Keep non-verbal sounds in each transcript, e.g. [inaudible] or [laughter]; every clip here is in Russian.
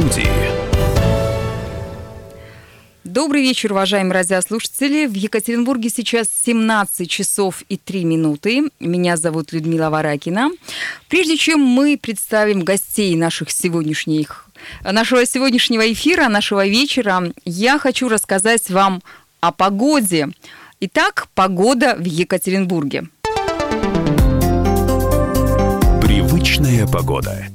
студии. Добрый вечер, уважаемые радиослушатели. В Екатеринбурге сейчас 17 часов и 3 минуты. Меня зовут Людмила Варакина. Прежде чем мы представим гостей наших сегодняшних, нашего сегодняшнего эфира, нашего вечера, я хочу рассказать вам о погоде. Итак, погода в Екатеринбурге. Привычная погода.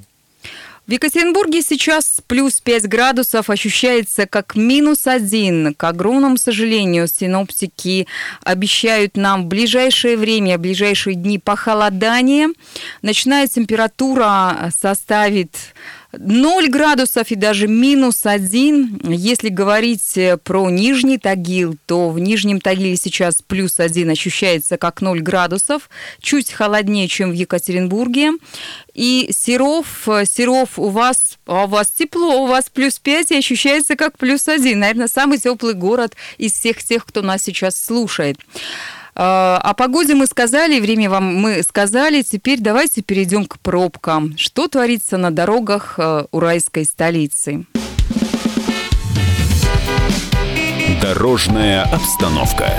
В Екатеринбурге сейчас плюс 5 градусов ощущается как минус 1. К огромному сожалению, синоптики обещают нам в ближайшее время, в ближайшие дни похолодание. Ночная температура составит 0 градусов и даже минус 1. Если говорить э, про Нижний Тагил, то в Нижнем Тагиле сейчас плюс 1 ощущается как 0 градусов, чуть холоднее, чем в Екатеринбурге. И Серов, э, Серов у вас, а у вас тепло, у вас плюс 5 и ощущается как плюс 1. Наверное, самый теплый город из всех тех, кто нас сейчас слушает. А, о погоде мы сказали, время вам мы сказали. Теперь давайте перейдем к пробкам. Что творится на дорогах э, уральской столицы? Дорожная обстановка.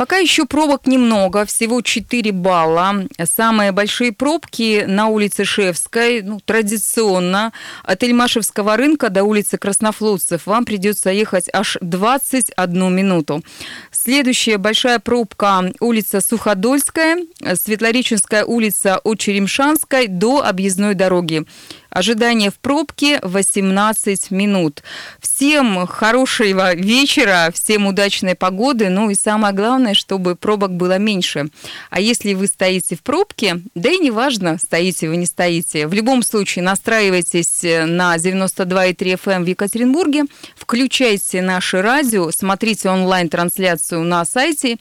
Пока еще пробок немного, всего 4 балла. Самые большие пробки на улице Шевской, ну, традиционно, от Эльмашевского рынка до улицы Краснофлотцев вам придется ехать аж 21 минуту. Следующая большая пробка улица Суходольская, Светлореченская улица от Черемшанской до объездной дороги. Ожидание в пробке 18 минут. Всем хорошего вечера, всем удачной погоды, ну и самое главное, чтобы пробок было меньше. А если вы стоите в пробке, да и неважно, стоите вы, не стоите, в любом случае настраивайтесь на 92,3 FM эм в Екатеринбурге, включайте наше радио, смотрите онлайн-трансляцию на сайте,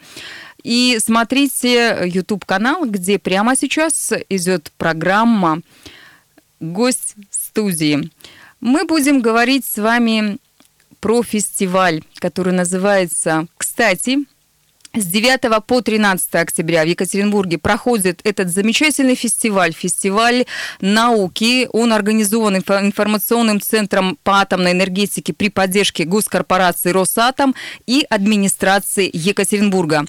и смотрите YouTube-канал, где прямо сейчас идет программа гость студии. Мы будем говорить с вами про фестиваль, который называется «Кстати». С 9 по 13 октября в Екатеринбурге проходит этот замечательный фестиваль, фестиваль науки. Он организован информационным центром по атомной энергетике при поддержке госкорпорации «Росатом» и администрации Екатеринбурга.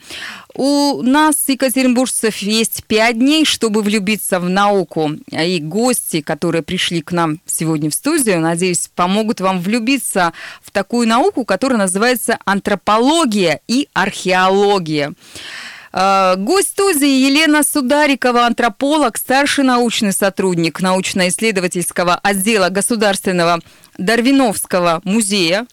У нас, екатеринбуржцев, есть пять дней, чтобы влюбиться в науку. И гости, которые пришли к нам сегодня в студию, надеюсь, помогут вам влюбиться в такую науку, которая называется антропология и археология. А, гость студии Елена Сударикова, антрополог, старший научный сотрудник научно-исследовательского отдела Государственного Дарвиновского музея.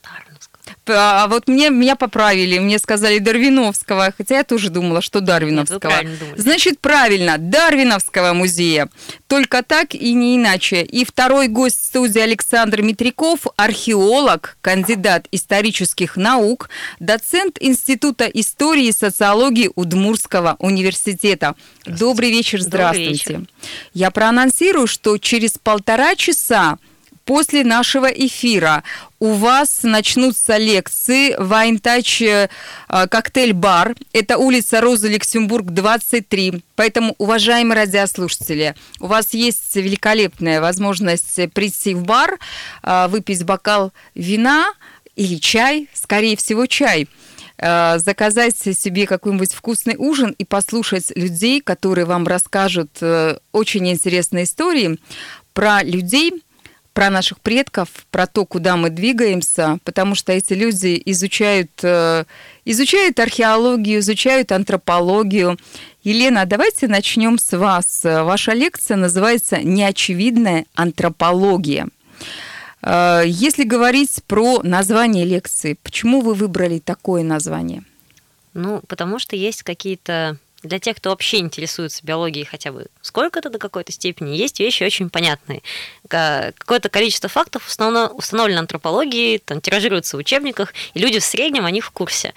А вот мне, меня поправили, мне сказали Дарвиновского, хотя я тоже думала, что Дарвиновского. Нет, Значит, правильно, Дарвиновского музея. Только так и не иначе. И второй гость студии Александр Митряков, археолог, кандидат исторических наук, доцент Института истории и социологии Удмурского университета. Добрый вечер, здравствуйте. Добрый вечер. Я проанонсирую, что через полтора часа после нашего эфира у вас начнутся лекции Вайнтач э, коктейль-бар. Это улица Роза Люксембург, 23. Поэтому, уважаемые радиослушатели, у вас есть великолепная возможность прийти в бар, э, выпить бокал вина или чай, скорее всего, чай э, заказать себе какой-нибудь вкусный ужин и послушать людей, которые вам расскажут очень интересные истории про людей, про наших предков, про то, куда мы двигаемся, потому что эти люди изучают, э, изучают археологию, изучают антропологию. Елена, давайте начнем с вас. Ваша лекция называется «Неочевидная антропология». Э, если говорить про название лекции, почему вы выбрали такое название? Ну, потому что есть какие-то для тех, кто вообще интересуется биологией хотя бы сколько-то до какой-то степени, есть вещи очень понятные. Какое-то количество фактов установлено, антропологией, там, тиражируется в учебниках, и люди в среднем о них в курсе.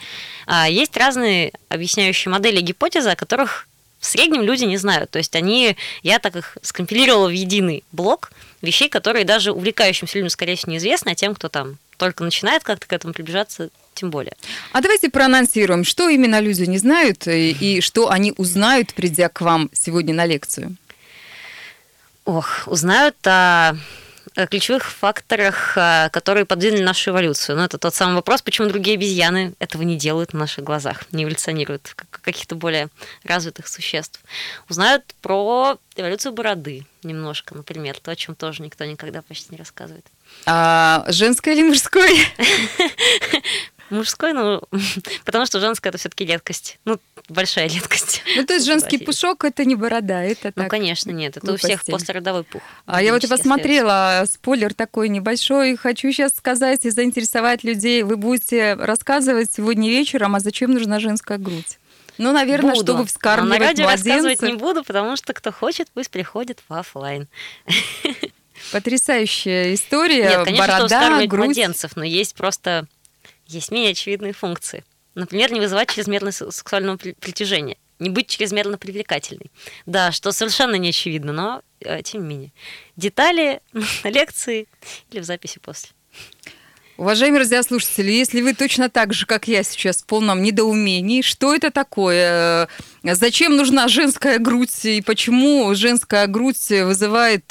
А есть разные объясняющие модели гипотезы, о которых в среднем люди не знают. То есть они, я так их скомпилировала в единый блок вещей, которые даже увлекающимся людям, скорее всего, неизвестны, а тем, кто там только начинает как-то к этому приближаться, тем более. А давайте проанонсируем, что именно люди не знают и, и что они узнают, придя к вам сегодня на лекцию. Ох, узнают о э, ключевых факторах, э, которые подвинули нашу эволюцию. Но ну, это тот самый вопрос, почему другие обезьяны этого не делают на наших глазах, не эволюционируют, как каких-то более развитых существ. Узнают про эволюцию бороды немножко, например, то, о чем тоже никто никогда почти не рассказывает. А женской или мужской? [laughs] Мужской, ну, [laughs] потому что женская это все-таки редкость. Ну, большая редкость. [laughs] Ну, то есть женский пушок это не борода, это ну, так. Ну, конечно, нет. Это глупости. у всех послеродовой пух. А я вот и посмотрела, спойлер такой небольшой. Хочу сейчас сказать и заинтересовать людей. Вы будете рассказывать сегодня вечером, а зачем нужна женская грудь? Ну, наверное, буду. чтобы вскармливать Но на радио младенцев. рассказывать не буду, потому что кто хочет, пусть приходит в офлайн. [laughs] Потрясающая история. Нет, конечно, Борода, что грудь. младенцев, но есть просто есть менее очевидные функции. Например, не вызывать чрезмерное сексуального притяжения, не быть чрезмерно привлекательной. Да, что совершенно не очевидно, но э, тем не менее. Детали [laughs] на лекции или в записи после. Уважаемые радиослушатели, если вы точно так же, как я сейчас, в полном недоумении, что это такое? Зачем нужна женская грудь и почему женская грудь вызывает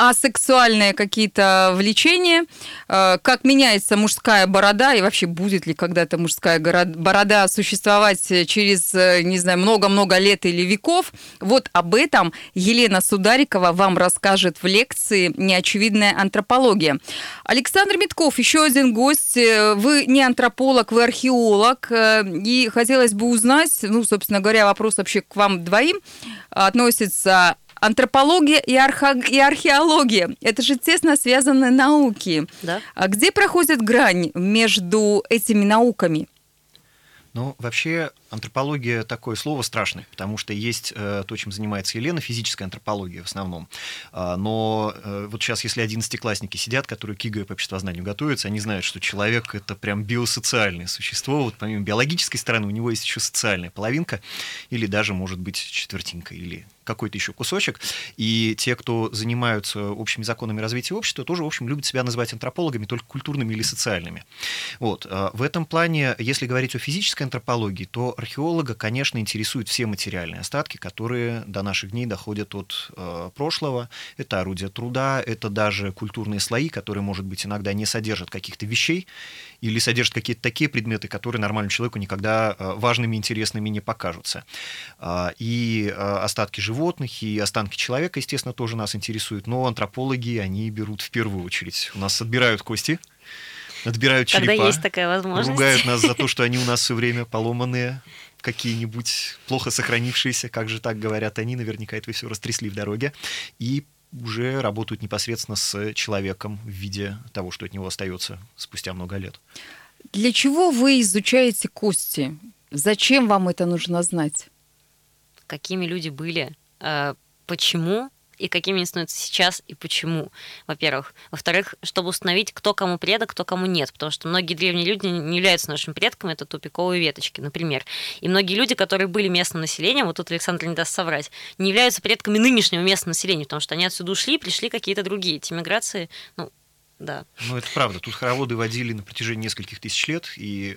э, асексуальные какие-то влечения, э, как меняется мужская борода и вообще будет ли когда-то мужская борода существовать через, э, не знаю, много-много лет или веков. Вот об этом Елена Сударикова вам расскажет в лекции «Неочевидная антропология». Александр Митков, еще один гость. Э, вы не антрополог, вы археолог. И хотелось бы узнать, ну, собственно говоря, вопрос вообще к вам двоим относится Антропология и, архо... и археология – это же тесно связанные науки. Да. А где проходит грань между этими науками? Ну, вообще, антропология такое слово страшное, потому что есть э, то, чем занимается Елена, физическая антропология в основном. А, но э, вот сейчас, если одиннадцатиклассники сидят, которые к ЕГЭ по обществознанию готовятся, они знают, что человек это прям биосоциальное существо. Вот помимо биологической стороны у него есть еще социальная половинка, или даже, может быть, четвертинка, или какой-то еще кусочек. И те, кто занимаются общими законами развития общества, тоже, в общем, любят себя называть антропологами, только культурными или социальными. Вот. А в этом плане, если говорить о физической антропологии, то археолога, конечно, интересуют все материальные остатки, которые до наших дней доходят от э, прошлого. Это орудия труда, это даже культурные слои, которые, может быть, иногда не содержат каких-то вещей или содержат какие-то такие предметы, которые нормальному человеку никогда э, важными, интересными не покажутся. Э, и э, остатки животных, и останки человека, естественно, тоже нас интересуют, но антропологи, они берут в первую очередь. У нас отбирают кости, отбирают черепа. Когда есть такая возможность. Ругают нас за то, что они у нас все [laughs] время поломанные, какие-нибудь плохо сохранившиеся, как же так говорят они, наверняка это все растрясли в дороге, и уже работают непосредственно с человеком в виде того, что от него остается спустя много лет. Для чего вы изучаете кости? Зачем вам это нужно знать? Какими люди были? Э, почему и какими они становятся сейчас и почему, во-первых. Во-вторых, чтобы установить, кто кому предок, кто кому нет, потому что многие древние люди не являются нашими предками, это тупиковые веточки, например. И многие люди, которые были местным населением, вот тут Александр не даст соврать, не являются предками нынешнего местного населения, потому что они отсюда ушли, пришли какие-то другие. Эти миграции, ну, да. Ну, это правда. Тут хороводы водили на протяжении нескольких тысяч лет, и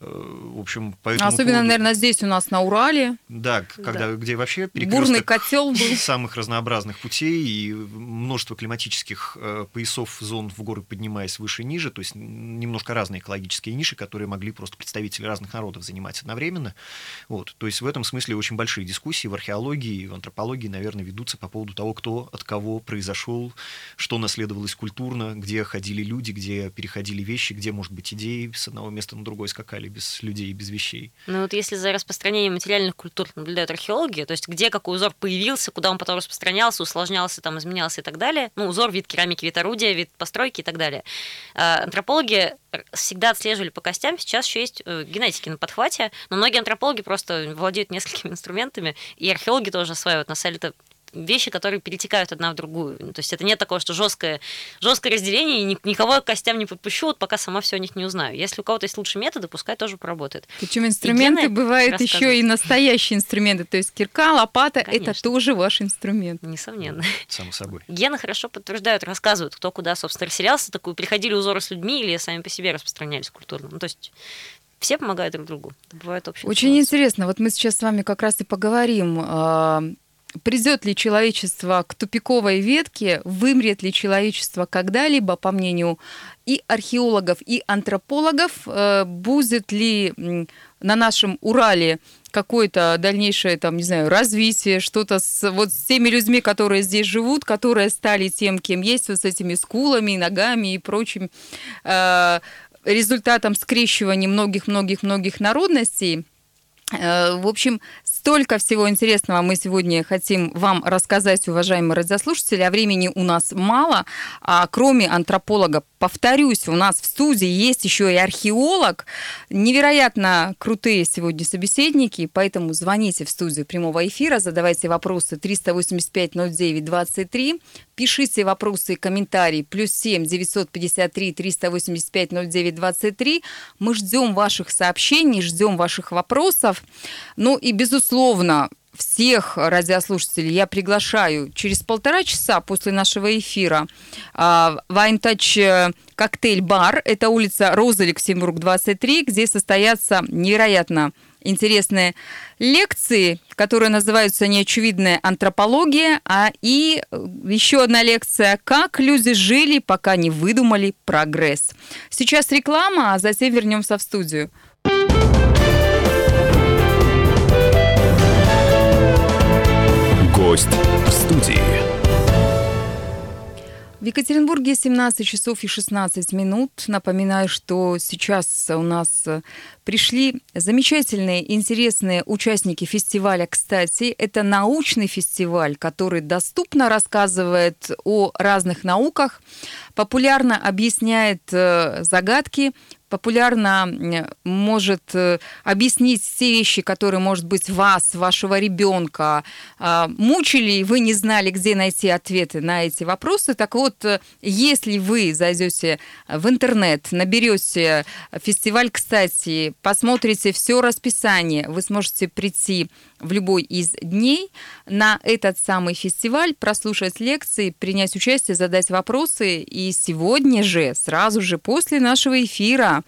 в общем, по этому Особенно, поводу... наверное, здесь у нас на Урале. Да, когда, да. где вообще Бурный котел был. [laughs] самых разнообразных путей и множество климатических э, поясов зон в горы поднимаясь выше и ниже, то есть немножко разные экологические ниши, которые могли просто представители разных народов занимать одновременно. Вот. То есть в этом смысле очень большие дискуссии в археологии и в антропологии, наверное, ведутся по поводу того, кто от кого произошел, что наследовалось культурно, где ходили люди, где переходили вещи, где, может быть, идеи с одного места на другое скакали без людей, без вещей. Ну вот если за распространением материальных культур наблюдают археологи, то есть где какой узор появился, куда он потом распространялся, усложнялся, там, изменялся и так далее, ну, узор, вид керамики, вид орудия, вид постройки и так далее. А, антропологи всегда отслеживали по костям, сейчас еще есть э, генетики на подхвате, но многие антропологи просто владеют несколькими [laughs] инструментами, и археологи тоже осваивают. На самом деле это вещи, которые перетекают одна в другую. То есть это нет такого, что жесткое, жесткое разделение, и никого к костям не подпущу, вот пока сама все о них не узнаю. Если у кого-то есть лучшие методы, пускай тоже поработает. Причем инструменты бывают еще и настоящие инструменты. То есть кирка, лопата это тоже ваш инструмент. Несомненно. Само собой. Гены хорошо подтверждают, рассказывают, кто куда, собственно, расселялся, такую приходили узоры с людьми или сами по себе распространялись культурно. Ну, то есть все помогают друг другу. Это бывает общее. Очень интересно. Вот мы сейчас с вами как раз и поговорим а, придет ли человечество к тупиковой ветке, вымрет ли человечество когда-либо, по мнению и археологов, и антропологов, э, будет ли на нашем Урале какое-то дальнейшее, там, не знаю, развитие, что-то с, вот с теми людьми, которые здесь живут, которые стали тем, кем есть, вот с этими скулами, ногами и прочим э, результатом скрещивания многих-многих-многих народностей. Э, в общем, Столько всего интересного мы сегодня хотим вам рассказать, уважаемые радиослушатели, а времени у нас мало. А кроме антрополога, повторюсь, у нас в студии есть еще и археолог. Невероятно крутые сегодня собеседники, поэтому звоните в студию прямого эфира, задавайте вопросы 385-09-23, пишите вопросы и комментарии плюс 7 953 385 09 23. Мы ждем ваших сообщений, ждем ваших вопросов. Ну и, безусловно, всех радиослушателей я приглашаю через полтора часа после нашего эфира Вайнтач э, коктейль-бар. Это улица Роза Люксембург, 23, где состоятся невероятно интересные лекции, которые называются «Неочевидная антропология», а и еще одна лекция «Как люди жили, пока не выдумали прогресс». Сейчас реклама, а затем вернемся в студию. Гость в студии. В Екатеринбурге 17 часов и 16 минут. Напоминаю, что сейчас у нас пришли замечательные, интересные участники фестиваля. Кстати, это научный фестиваль, который доступно рассказывает о разных науках, популярно объясняет э, загадки, популярно может э, объяснить те вещи, которые, может быть, вас, вашего ребенка а, мучили, и вы не знали, где найти ответы на эти вопросы. Так вот, э, если вы зайдете в интернет, наберете фестиваль, кстати, посмотрите все расписание, вы сможете прийти в любой из дней на этот самый фестиваль, прослушать лекции, принять участие, задать вопросы. И сегодня же, сразу же после нашего эфира,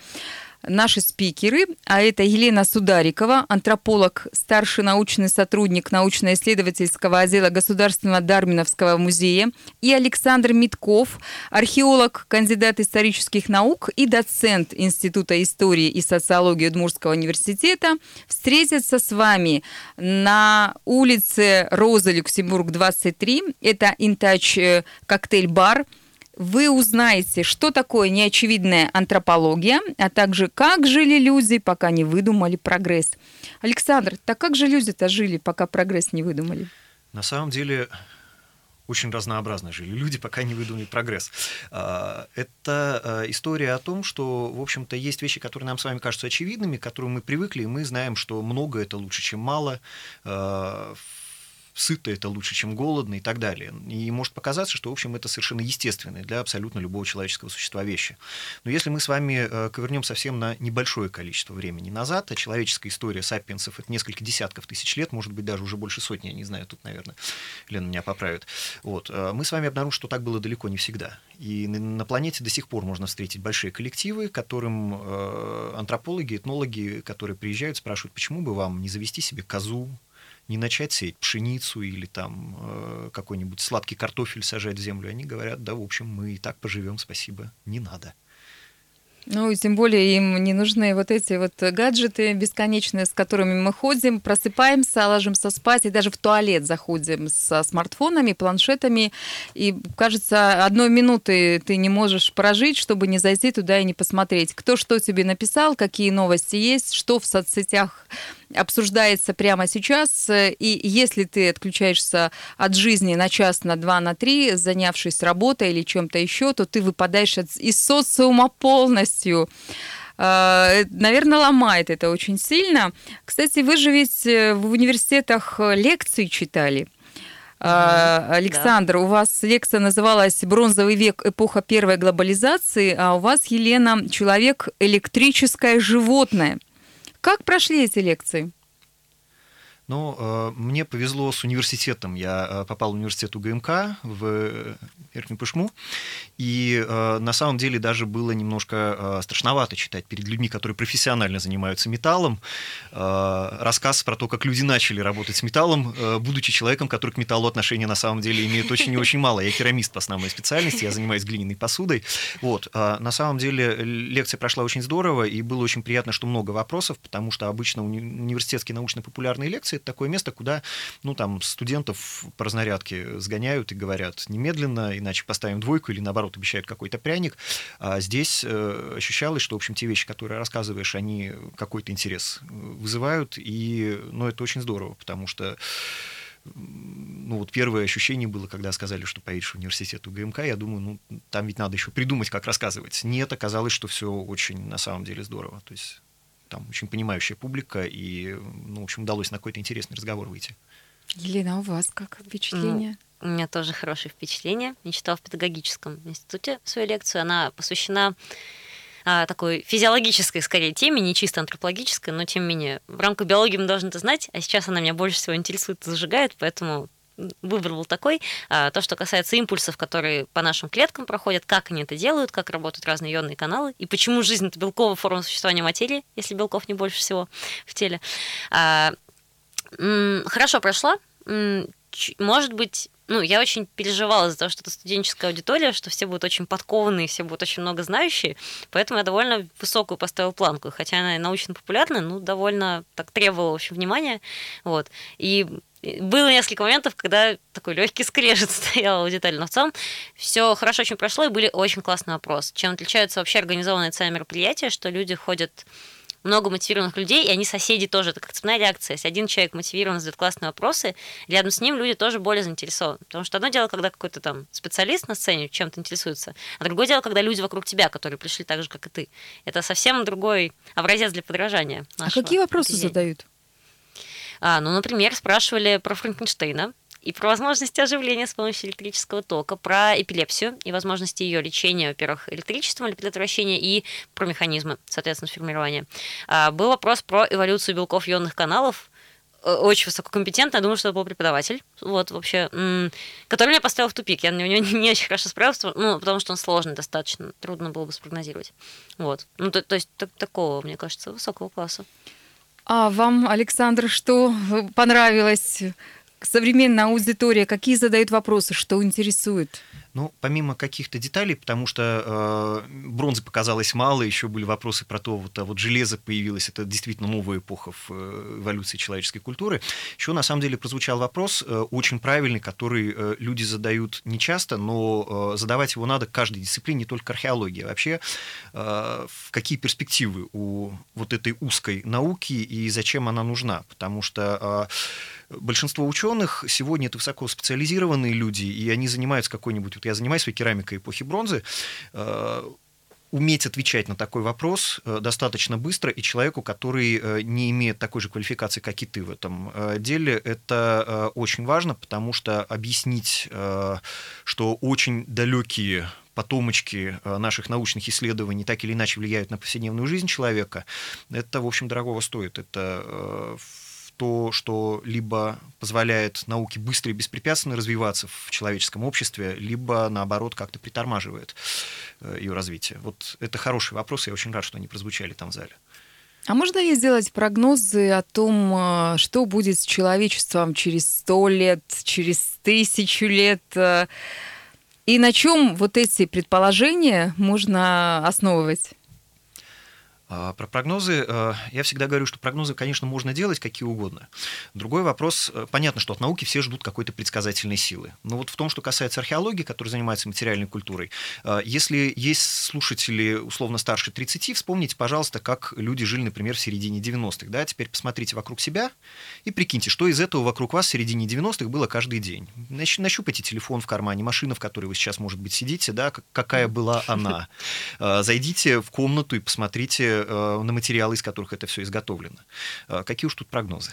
наши спикеры, а это Елена Сударикова, антрополог, старший научный сотрудник научно-исследовательского отдела Государственного Дарминовского музея, и Александр Митков, археолог, кандидат исторических наук и доцент Института истории и социологии Удмуртского университета, встретятся с вами на улице Роза Люксембург, 23. Это Интач э, коктейль-бар – вы узнаете, что такое неочевидная антропология, а также как жили люди, пока не выдумали прогресс. Александр, так как же люди-то жили, пока прогресс не выдумали? На самом деле очень разнообразно жили люди, пока не выдумали прогресс. А, это а, история о том, что, в общем-то, есть вещи, которые нам с вами кажутся очевидными, к которым мы привыкли, и мы знаем, что много это лучше, чем мало а, сыто это лучше, чем голодно и так далее. И может показаться, что, в общем, это совершенно естественное для абсолютно любого человеческого существа вещи. Но если мы с вами э, ковернем совсем на небольшое количество времени назад, а человеческая история сапиенсов — это несколько десятков тысяч лет, может быть, даже уже больше сотни, я не знаю, тут, наверное, Лена меня поправит. Вот. Э, мы с вами обнаружим, что так было далеко не всегда. И на планете до сих пор можно встретить большие коллективы, которым э, антропологи, этнологи, которые приезжают, спрашивают, почему бы вам не завести себе козу, не начать сеять пшеницу или там э, какой-нибудь сладкий картофель сажать в землю. Они говорят, да, в общем, мы и так поживем, спасибо, не надо. Ну, тем более им не нужны вот эти вот гаджеты бесконечные, с которыми мы ходим, просыпаемся, ложимся спать и даже в туалет заходим со смартфонами, планшетами. И, кажется, одной минуты ты не можешь прожить, чтобы не зайти туда и не посмотреть, кто что тебе написал, какие новости есть, что в соцсетях обсуждается прямо сейчас. И если ты отключаешься от жизни на час, на два, на три, занявшись работой или чем-то еще, то ты выпадаешь из социума полностью а, наверное, ломает это очень сильно. Кстати, вы же ведь э, в университетах лекции читали. Mm-hmm. Александр, да. у вас лекция называлась «Бронзовый век. Эпоха первой глобализации», а у вас, Елена, «Человек. Электрическое животное». Как прошли эти лекции? Ну, э, мне повезло с университетом. Я э, попал в университет УГМК в Верхнюю Пышму. И э, на самом деле даже было немножко страшновато читать перед людьми, которые профессионально занимаются металлом, рассказ про то, как люди начали работать с металлом, будучи человеком, который к металлу отношения на самом деле имеет очень и очень мало. Я керамист по основной специальности, я занимаюсь глиняной посудой. Вот. На самом деле лекция прошла очень здорово, и было очень приятно, что много вопросов, потому что обычно университетские научно-популярные лекции это такое место, куда, ну, там, студентов по разнарядке сгоняют и говорят немедленно, иначе поставим двойку или, наоборот, обещают какой-то пряник. А здесь э, ощущалось, что, в общем, те вещи, которые рассказываешь, они какой-то интерес э, вызывают, и, ну, это очень здорово, потому что ну, вот первое ощущение было, когда сказали, что поедешь в университет УГМК, я думаю, ну, там ведь надо еще придумать, как рассказывать. Нет, оказалось, что все очень, на самом деле, здорово. То есть там очень понимающая публика, и, ну, в общем, удалось на какой-то интересный разговор выйти. Елена, а у вас как впечатление? У меня тоже хорошее впечатление. Я читала в педагогическом институте свою лекцию. Она посвящена а, такой физиологической, скорее, теме, не чисто антропологической, но тем не менее. В рамках биологии мы должны это знать, а сейчас она меня больше всего интересует и зажигает, поэтому выбор был такой. А, то, что касается импульсов, которые по нашим клеткам проходят, как они это делают, как работают разные ионные каналы, и почему жизнь — это белковая форма существования материи, если белков не больше всего в теле. Хорошо прошла. Может быть, ну, я очень переживала за то, что это студенческая аудитория, что все будут очень подкованные, все будут очень много знающие, поэтому я довольно высокую поставила планку, хотя она научно-популярная, ну, довольно так требовала, в общем, внимания, вот. И было несколько моментов, когда такой легкий скрежет [laughs] стоял аудитория, но в целом все хорошо очень прошло, и были очень классные вопросы. Чем отличаются вообще организованные цены мероприятия, что люди ходят много мотивированных людей, и они соседи тоже. Это как цепная реакция. Если один человек мотивирован, задает классные вопросы, рядом с ним люди тоже более заинтересованы. Потому что одно дело, когда какой-то там специалист на сцене чем-то интересуется, а другое дело, когда люди вокруг тебя, которые пришли так же, как и ты. Это совсем другой образец для подражания. А какие вопросы задают? А, ну, например, спрашивали про Франкенштейна и про возможности оживления с помощью электрического тока, про эпилепсию и возможности ее лечения, во-первых, электричеством или предотвращения, и про механизмы, соответственно, формирования. А, был вопрос про эволюцию белков ионных каналов, э, очень высококомпетентный, я думаю, что это был преподаватель, вот, вообще, который меня поставил в тупик. Я на него [laughs] не, очень хорошо справился, ну, потому что он сложный достаточно, трудно было бы спрогнозировать. Вот. Ну, то, то есть, так, такого, мне кажется, высокого класса. А вам, Александр, что понравилось? Современная аудитория, какие задают вопросы, что интересует? Ну, помимо каких-то деталей, потому что э, бронзы показалось мало, еще были вопросы про то, вот, а вот железо появилось, это действительно новая эпоха в э, эволюции человеческой культуры. Еще на самом деле прозвучал вопрос э, очень правильный, который э, люди задают нечасто, но э, задавать его надо каждой дисциплине, не только археологии. Вообще, э, какие перспективы у вот этой узкой науки и зачем она нужна? Потому что э, большинство ученых сегодня это высокоспециализированные люди, и они занимаются какой-нибудь, вот я занимаюсь керамикой эпохи бронзы, э, уметь отвечать на такой вопрос э, достаточно быстро, и человеку, который э, не имеет такой же квалификации, как и ты в этом деле, это очень важно, потому что объяснить, что очень далекие потомочки наших научных исследований так или иначе влияют на повседневную жизнь человека, это, в общем, дорогого стоит. Это то, что либо позволяет науке быстро и беспрепятственно развиваться в человеческом обществе, либо, наоборот, как-то притормаживает э, ее развитие. Вот это хороший вопрос, я очень рад, что они прозвучали там в зале. А можно ли сделать прогнозы о том, э, что будет с человечеством через сто лет, через тысячу лет? Э, и на чем вот эти предположения можно основывать? А, про прогнозы э, я всегда говорю, что прогнозы, конечно, можно делать какие угодно. Другой вопрос, э, понятно, что от науки все ждут какой-то предсказательной силы. Но вот в том, что касается археологии, которая занимается материальной культурой, э, если есть слушатели условно старше 30, вспомните, пожалуйста, как люди жили, например, в середине 90-х. Да? Теперь посмотрите вокруг себя и прикиньте, что из этого вокруг вас в середине 90-х было каждый день. Нащупайте телефон в кармане, машина, в которой вы сейчас, может быть, сидите, да, какая была она. [laughs] Зайдите в комнату и посмотрите Э, на материалы, из которых это все изготовлено. Э, какие уж тут прогнозы?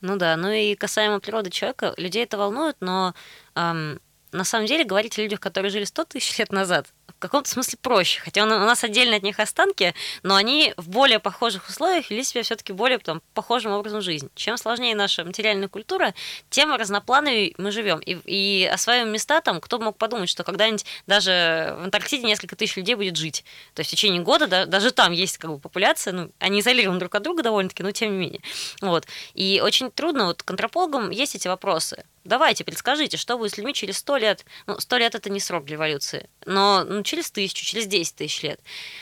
Ну да, ну и касаемо природы человека, людей это волнует, но эм, на самом деле говорить о людях, которые жили 100 тысяч лет назад, в каком-то смысле проще. Хотя у нас отдельно от них останки, но они в более похожих условиях вели себя все-таки более там, похожим образом жизни. Чем сложнее наша материальная культура, тем разноплановее мы живем. И, и осваиваем места там, кто мог подумать, что когда-нибудь даже в Антарктиде несколько тысяч людей будет жить. То есть в течение года да, даже там есть как бы популяция, ну, они изолированы друг от друга довольно-таки, но тем не менее. Вот. И очень трудно, вот к антропологам есть эти вопросы. Давайте, предскажите, что будет с людьми через сто лет. Ну, сто лет это не срок для эволюции, но ну, через тысячу, через десять тысяч лет.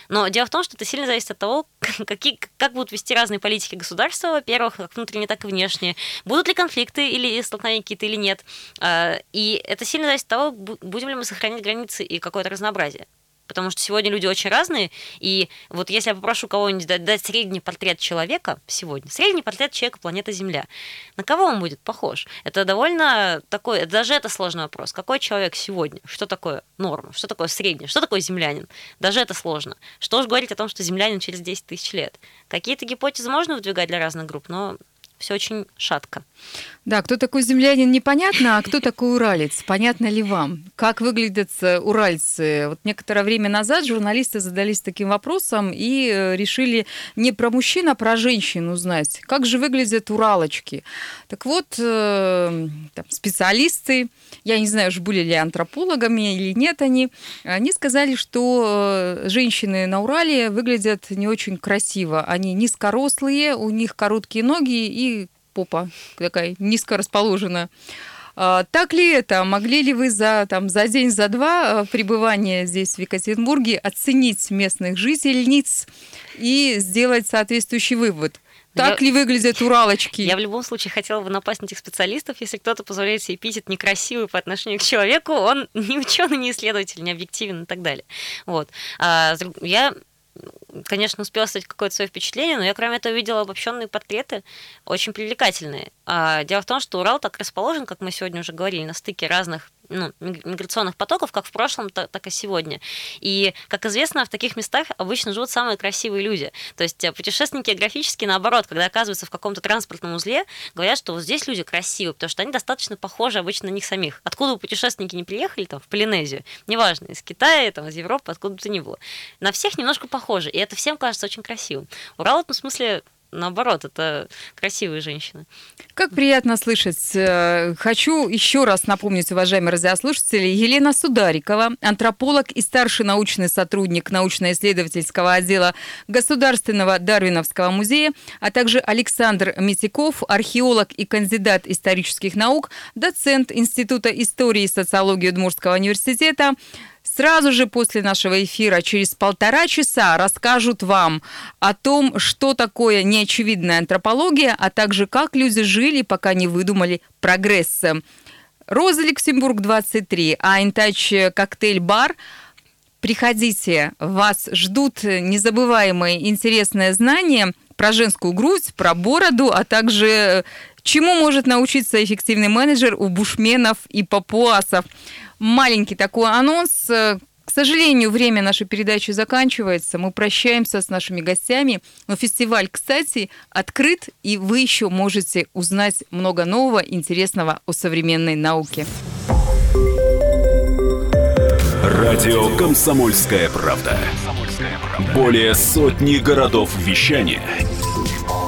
Но дело в том, что это сильно зависит от того, [laughs] какие, как будут вести разные политики государства, во-первых, как внутренние, так и внешние. Будут ли конфликты или столкновения какие-то или нет. А, и это сильно зависит от того, будем ли мы сохранять границы и какое-то разнообразие потому что сегодня люди очень разные, и вот если я попрошу кого-нибудь дать, дать средний портрет человека сегодня, средний портрет человека планеты Земля, на кого он будет похож? Это довольно такой, даже это сложный вопрос. Какой человек сегодня? Что такое норма? Что такое средний? Что такое землянин? Даже это сложно. Что уж говорить о том, что землянин через 10 тысяч лет? Какие-то гипотезы можно выдвигать для разных групп, но все очень шатко. Да, кто такой землянин, непонятно, а кто такой уралец, понятно ли вам? Как выглядят э, уральцы? Вот некоторое время назад журналисты задались таким вопросом и э, решили не про мужчин, а про женщин узнать, как же выглядят уралочки. Так вот, э, там, специалисты, я не знаю, уж были ли антропологами или нет они, они сказали, что женщины на Урале выглядят не очень красиво. Они низкорослые, у них короткие ноги и попа такая низко расположена. Так ли это? Могли ли вы за, там, за день, за два а, пребывания здесь, в Екатеринбурге, оценить местных жительниц и сделать соответствующий вывод? Так я, ли выглядят уралочки? Я в любом случае хотела бы напасть на этих специалистов. Если кто-то позволяет себе эпитет некрасивый по отношению к человеку, он [laughs] не ученый, не исследователь, не объективен и так далее. Вот. А, я конечно, успела стать какое-то свое впечатление, но я, кроме этого, видела обобщенные портреты, очень привлекательные. А, дело в том, что Урал так расположен, как мы сегодня уже говорили, на стыке разных ну, миграционных потоков, как в прошлом, так, и сегодня. И, как известно, в таких местах обычно живут самые красивые люди. То есть э, путешественники географически, наоборот, когда оказываются в каком-то транспортном узле, говорят, что вот здесь люди красивые, потому что они достаточно похожи обычно на них самих. Откуда путешественники не приехали, там, в Полинезию, неважно, из Китая, там, из Европы, откуда бы то ни было. На всех немножко похожи, и это всем кажется очень красивым. Урал в этом смысле наоборот, это красивые женщины. Как приятно слышать. Э, хочу еще раз напомнить, уважаемые радиослушатели, Елена Сударикова, антрополог и старший научный сотрудник научно-исследовательского отдела Государственного Дарвиновского музея, а также Александр Митяков, археолог и кандидат исторических наук, доцент Института истории и социологии Удмуртского университета, Сразу же после нашего эфира, через полтора часа, расскажут вам о том, что такое неочевидная антропология, а также как люди жили, пока не выдумали прогресс. Роза Люксембург, 23, а коктейль-бар Приходите, вас ждут незабываемые интересные знания про женскую грудь, про бороду, а также чему может научиться эффективный менеджер у бушменов и папуасов маленький такой анонс. К сожалению, время нашей передачи заканчивается. Мы прощаемся с нашими гостями. Но фестиваль, кстати, открыт, и вы еще можете узнать много нового, интересного о современной науке. Радио «Комсомольская правда». Более сотни городов вещания